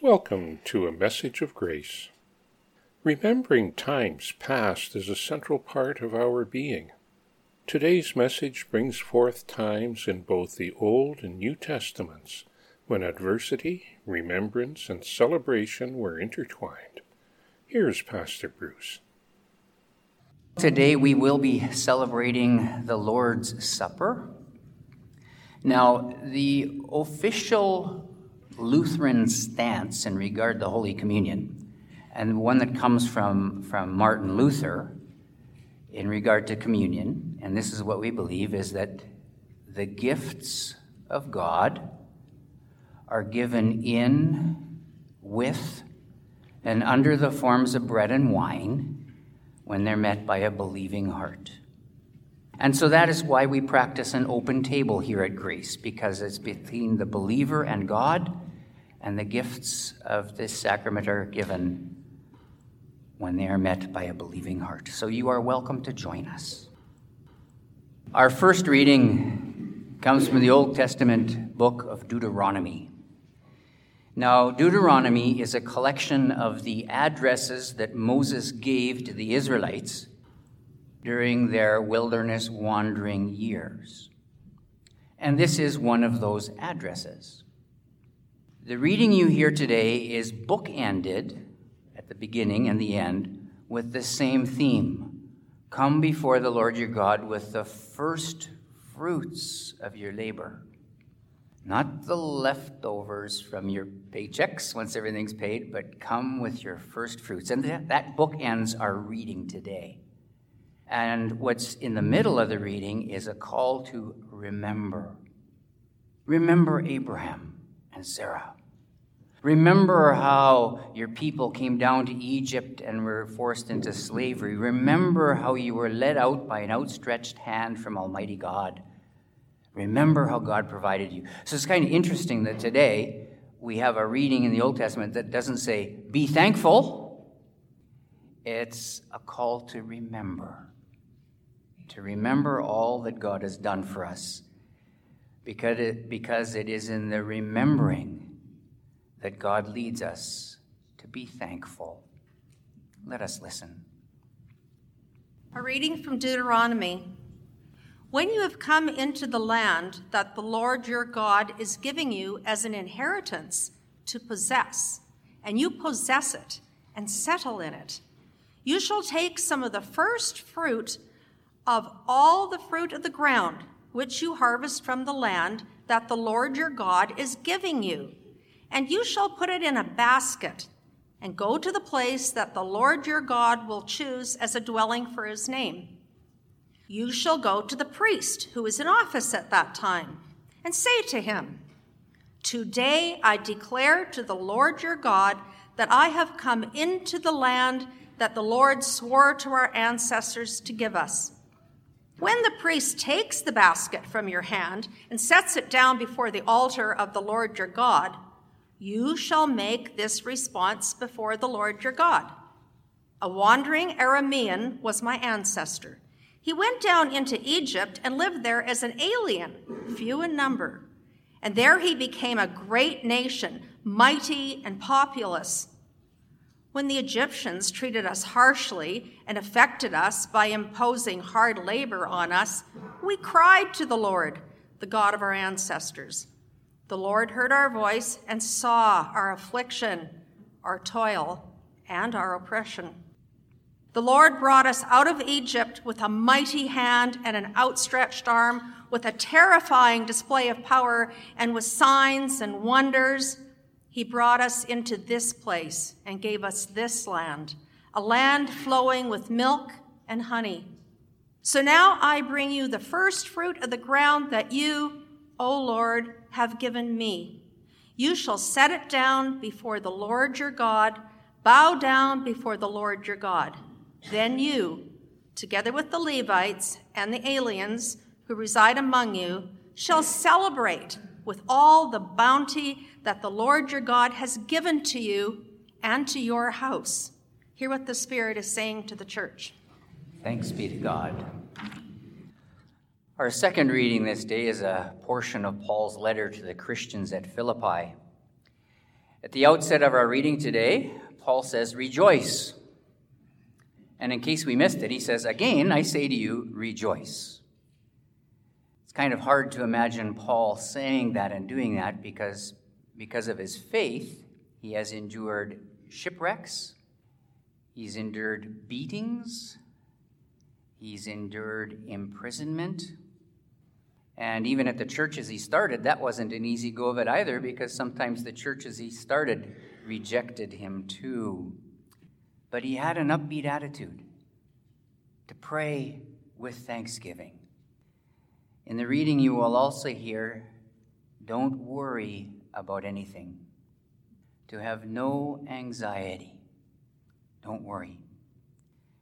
Welcome to a message of grace. Remembering times past is a central part of our being. Today's message brings forth times in both the Old and New Testaments when adversity, remembrance, and celebration were intertwined. Here's Pastor Bruce. Today we will be celebrating the Lord's Supper. Now, the official Lutheran stance in regard to Holy Communion, and one that comes from, from Martin Luther in regard to communion, and this is what we believe, is that the gifts of God are given in, with, and under the forms of bread and wine when they're met by a believing heart. And so that is why we practice an open table here at Grace, because it's between the believer and God and the gifts of this sacrament are given when they are met by a believing heart. So you are welcome to join us. Our first reading comes from the Old Testament book of Deuteronomy. Now, Deuteronomy is a collection of the addresses that Moses gave to the Israelites during their wilderness wandering years. And this is one of those addresses. The reading you hear today is bookended at the beginning and the end with the same theme Come before the Lord your God with the first fruits of your labor. Not the leftovers from your paychecks once everything's paid, but come with your first fruits. And that, that book ends our reading today. And what's in the middle of the reading is a call to remember. Remember Abraham and Sarah. Remember how your people came down to Egypt and were forced into slavery. Remember how you were led out by an outstretched hand from Almighty God. Remember how God provided you. So it's kind of interesting that today we have a reading in the Old Testament that doesn't say, be thankful. It's a call to remember. To remember all that God has done for us. Because it, because it is in the remembering that God leads us to be thankful. Let us listen. A reading from Deuteronomy. When you have come into the land that the Lord your God is giving you as an inheritance to possess, and you possess it and settle in it, you shall take some of the first fruit of all the fruit of the ground which you harvest from the land that the Lord your God is giving you and you shall put it in a basket and go to the place that the Lord your God will choose as a dwelling for his name. You shall go to the priest who is in office at that time and say to him, Today I declare to the Lord your God that I have come into the land that the Lord swore to our ancestors to give us. When the priest takes the basket from your hand and sets it down before the altar of the Lord your God, you shall make this response before the Lord your God. A wandering Aramean was my ancestor. He went down into Egypt and lived there as an alien, few in number. And there he became a great nation, mighty and populous. When the Egyptians treated us harshly and affected us by imposing hard labor on us, we cried to the Lord, the God of our ancestors. The Lord heard our voice and saw our affliction, our toil, and our oppression. The Lord brought us out of Egypt with a mighty hand and an outstretched arm, with a terrifying display of power, and with signs and wonders. He brought us into this place and gave us this land, a land flowing with milk and honey. So now I bring you the first fruit of the ground that you, O Lord, have given me. You shall set it down before the Lord your God, bow down before the Lord your God. Then you, together with the Levites and the aliens who reside among you, shall celebrate with all the bounty that the Lord your God has given to you and to your house. Hear what the Spirit is saying to the church. Thanks be to God. Our second reading this day is a portion of Paul's letter to the Christians at Philippi. At the outset of our reading today, Paul says, Rejoice. And in case we missed it, he says, Again, I say to you, rejoice. It's kind of hard to imagine Paul saying that and doing that because, because of his faith, he has endured shipwrecks, he's endured beatings, he's endured imprisonment. And even at the churches he started, that wasn't an easy go of it either, because sometimes the churches he started rejected him too. But he had an upbeat attitude to pray with thanksgiving. In the reading, you will also hear don't worry about anything, to have no anxiety. Don't worry.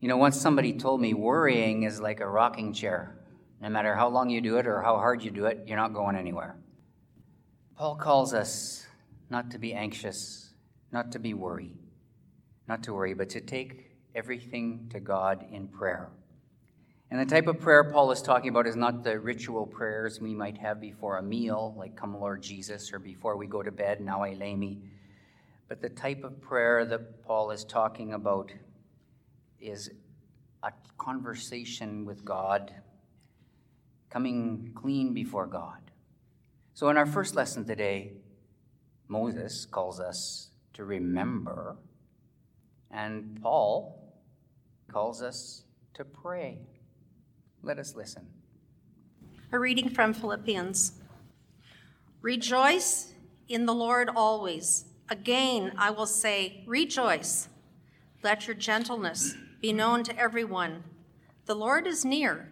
You know, once somebody told me worrying is like a rocking chair. No matter how long you do it or how hard you do it, you're not going anywhere. Paul calls us not to be anxious, not to be worried, not to worry, but to take everything to God in prayer. And the type of prayer Paul is talking about is not the ritual prayers we might have before a meal, like Come Lord Jesus, or before we go to bed, Now I lay me. But the type of prayer that Paul is talking about is a conversation with God coming clean before God. So, in our first lesson today, Moses calls us to remember, and Paul calls us to pray. Let us listen. A reading from Philippians Rejoice in the Lord always. Again, I will say, rejoice. Let your gentleness be known to everyone. The Lord is near.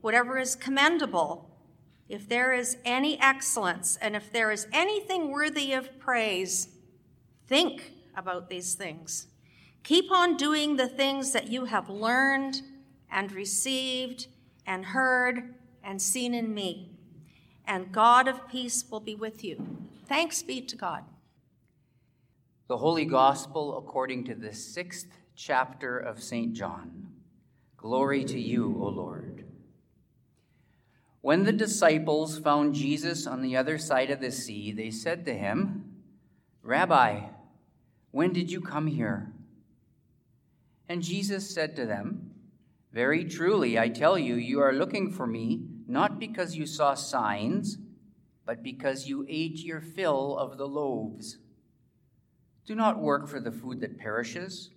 whatever is commendable, if there is any excellence, and if there is anything worthy of praise, think about these things. Keep on doing the things that you have learned and received and heard and seen in me. And God of peace will be with you. Thanks be to God. The Holy Gospel according to the sixth chapter of St. John. Glory to you, O Lord. When the disciples found Jesus on the other side of the sea, they said to him, Rabbi, when did you come here? And Jesus said to them, Very truly, I tell you, you are looking for me, not because you saw signs, but because you ate your fill of the loaves. Do not work for the food that perishes,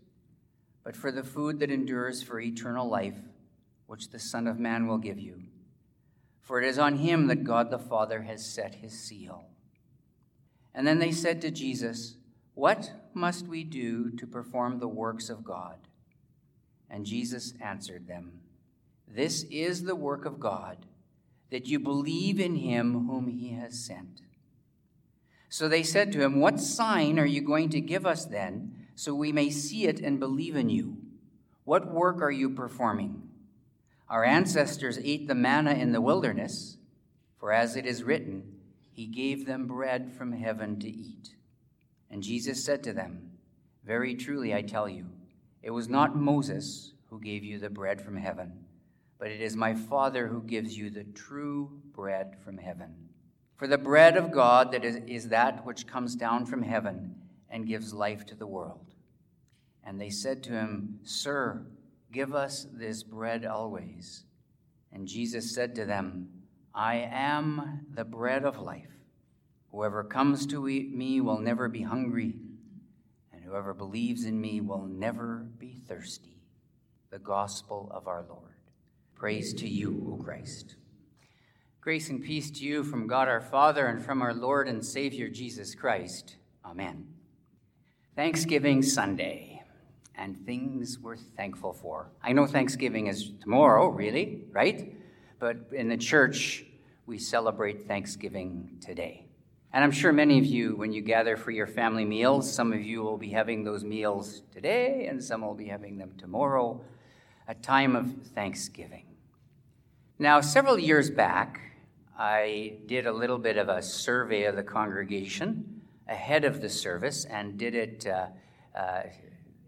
but for the food that endures for eternal life, which the Son of Man will give you for it is on him that God the Father has set his seal. And then they said to Jesus, What must we do to perform the works of God? And Jesus answered them, This is the work of God, that you believe in him whom he has sent. So they said to him, What sign are you going to give us then, so we may see it and believe in you? What work are you performing? Our ancestors ate the manna in the wilderness, for as it is written, He gave them bread from heaven to eat. And Jesus said to them, Very truly I tell you, it was not Moses who gave you the bread from heaven, but it is my Father who gives you the true bread from heaven. For the bread of God that is, is that which comes down from heaven and gives life to the world. And they said to him, Sir, Give us this bread always. And Jesus said to them, I am the bread of life. Whoever comes to me will never be hungry, and whoever believes in me will never be thirsty. The gospel of our Lord. Praise to you, O Christ. Grace and peace to you from God our Father and from our Lord and Savior Jesus Christ. Amen. Thanksgiving Sunday and things we're thankful for. I know Thanksgiving is tomorrow, really, right? But in the church, we celebrate Thanksgiving today. And I'm sure many of you, when you gather for your family meals, some of you will be having those meals today and some will be having them tomorrow, a time of thanksgiving. Now, several years back, I did a little bit of a survey of the congregation ahead of the service and did it uh, uh,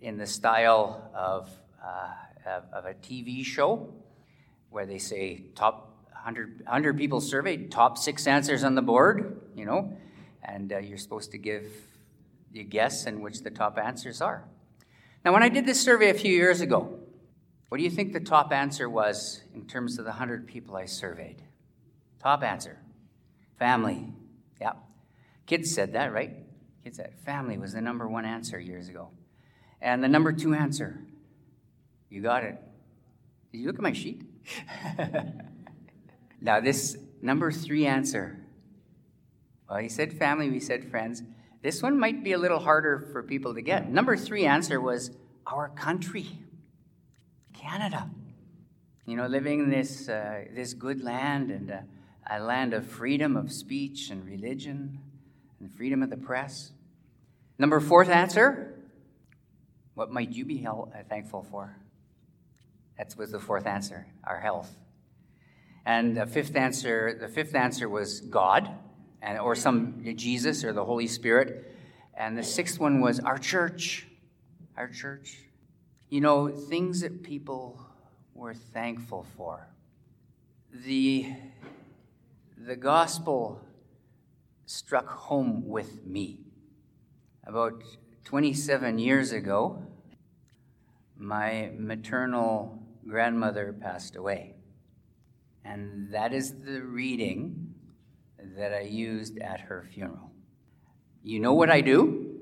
in the style of, uh, of, a TV show where they say top 100, 100 people surveyed, top six answers on the board, you know, and uh, you're supposed to give you guess in which the top answers are. Now, when I did this survey a few years ago, what do you think the top answer was in terms of the 100 people I surveyed? Top answer family. Yeah. Kids said that, right? Kids said family was the number one answer years ago. And the number two answer, you got it. Did you look at my sheet? now, this number three answer, well, he said family, we said friends. This one might be a little harder for people to get. Number three answer was our country, Canada. You know, living in this, uh, this good land and uh, a land of freedom of speech and religion and freedom of the press. Number fourth answer what might you be uh, thankful for? That was the fourth answer, our health. And the fifth answer, the fifth answer was God, and or some Jesus or the Holy Spirit. And the sixth one was our church. Our church. You know, things that people were thankful for. The the gospel struck home with me. About 27 years ago, my maternal grandmother passed away. And that is the reading that I used at her funeral. You know what I do?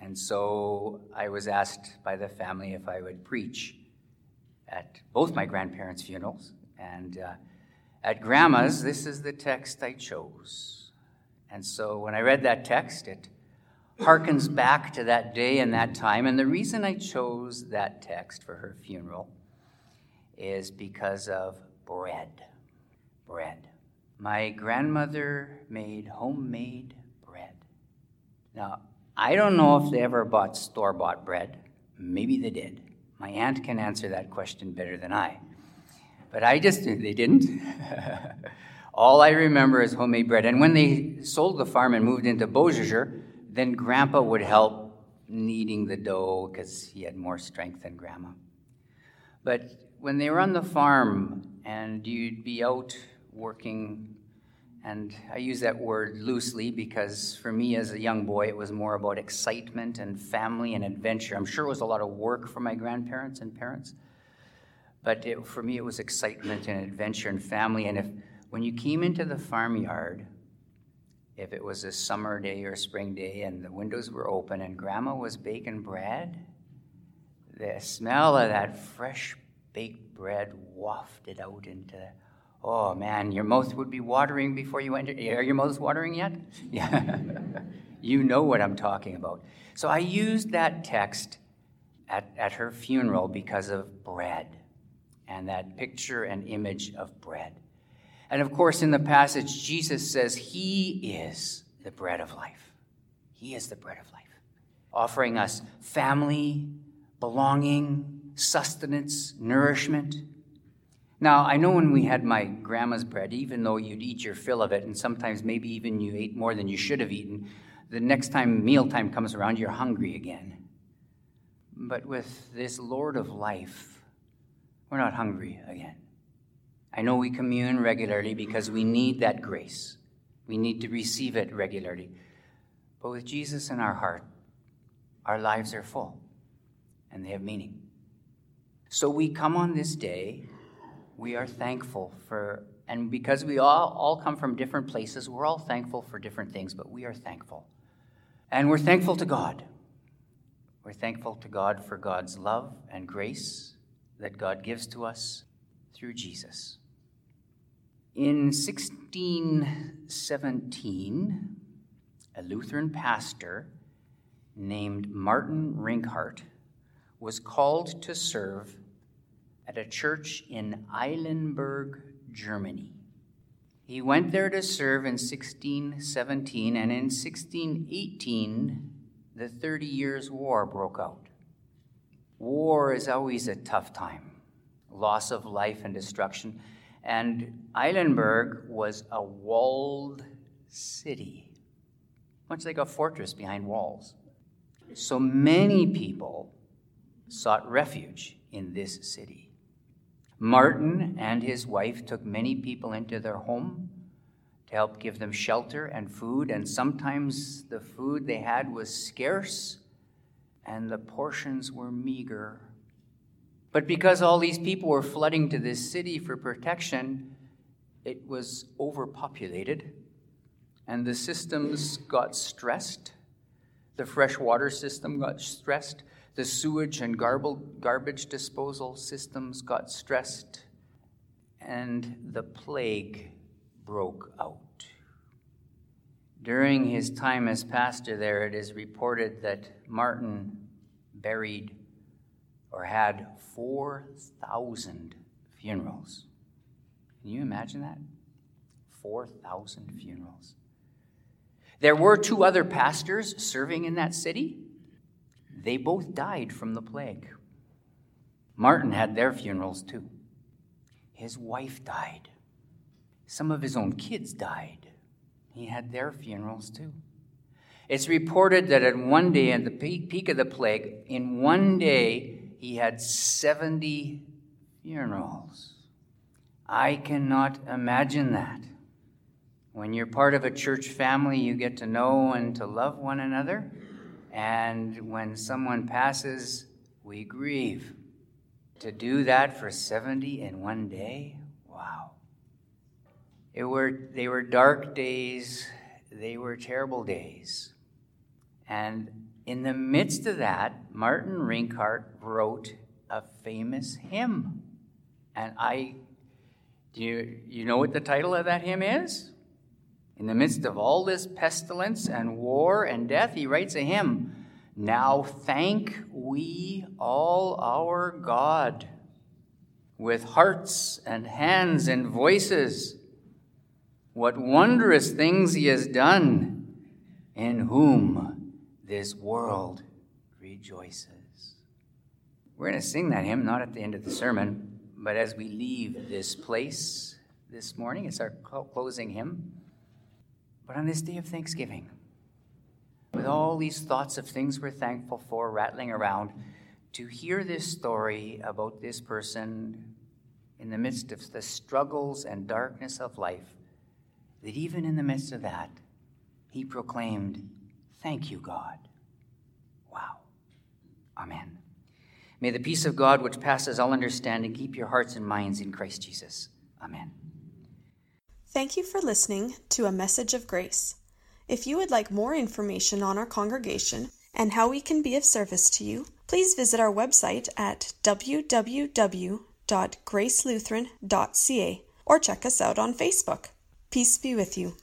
And so I was asked by the family if I would preach at both my grandparents' funerals. And uh, at Grandma's, this is the text I chose. And so when I read that text, it harkens back to that day and that time. And the reason I chose that text for her funeral is because of bread. Bread. My grandmother made homemade bread. Now, I don't know if they ever bought store bought bread. Maybe they did. My aunt can answer that question better than I. But I just, they didn't. All I remember is homemade bread. And when they sold the farm and moved into Beausejour, then Grandpa would help kneading the dough because he had more strength than Grandma. But when they were on the farm and you'd be out working, and I use that word loosely because for me as a young boy, it was more about excitement and family and adventure. I'm sure it was a lot of work for my grandparents and parents. But it, for me, it was excitement and adventure and family. And if when you came into the farmyard, if it was a summer day or spring day and the windows were open and grandma was baking bread, the smell of that fresh baked bread wafted out into oh man, your mouth would be watering before you enter. Are your mouths watering yet? Yeah. you know what I'm talking about. So I used that text at, at her funeral because of bread and that picture and image of bread. And of course, in the passage, Jesus says, He is the bread of life. He is the bread of life, offering us family, belonging, sustenance, nourishment. Now, I know when we had my grandma's bread, even though you'd eat your fill of it, and sometimes maybe even you ate more than you should have eaten, the next time mealtime comes around, you're hungry again. But with this Lord of life, we're not hungry again. I know we commune regularly because we need that grace. We need to receive it regularly. But with Jesus in our heart, our lives are full and they have meaning. So we come on this day, we are thankful for, and because we all, all come from different places, we're all thankful for different things, but we are thankful. And we're thankful to God. We're thankful to God for God's love and grace that God gives to us through Jesus. In 1617, a Lutheran pastor named Martin Rinkart was called to serve at a church in Eilenburg, Germany. He went there to serve in 1617, and in 1618, the Thirty Years' War broke out. War is always a tough time loss of life and destruction. And Eilenburg was a walled city, much like a fortress behind walls. So many people sought refuge in this city. Martin and his wife took many people into their home to help give them shelter and food, and sometimes the food they had was scarce and the portions were meager. But because all these people were flooding to this city for protection, it was overpopulated, and the systems got stressed. The freshwater system got stressed. The sewage and garbage disposal systems got stressed. And the plague broke out. During his time as pastor there, it is reported that Martin buried or had 4,000 funerals. Can you imagine that? 4,000 funerals. There were two other pastors serving in that city. They both died from the plague. Martin had their funerals too. His wife died. Some of his own kids died. He had their funerals too. It's reported that in one day, at the peak of the plague, in one day, he had 70 funerals. I cannot imagine that. When you're part of a church family, you get to know and to love one another. And when someone passes, we grieve. To do that for 70 in one day? Wow. It were, they were dark days, they were terrible days. And in the midst of that, Martin Rinkart wrote a famous hymn. And I, do you, you know what the title of that hymn is? In the midst of all this pestilence and war and death, he writes a hymn. Now thank we all our God with hearts and hands and voices. What wondrous things he has done, in whom this world rejoices. We're going to sing that hymn, not at the end of the sermon, but as we leave this place this morning. It's our closing hymn. But on this day of Thanksgiving, with all these thoughts of things we're thankful for rattling around, to hear this story about this person in the midst of the struggles and darkness of life, that even in the midst of that, he proclaimed, Thank you, God. Wow. Amen. May the peace of God, which passes all understanding, keep your hearts and minds in Christ Jesus. Amen. Thank you for listening to a message of grace. If you would like more information on our congregation and how we can be of service to you, please visit our website at www.gracelutheran.ca or check us out on Facebook. Peace be with you.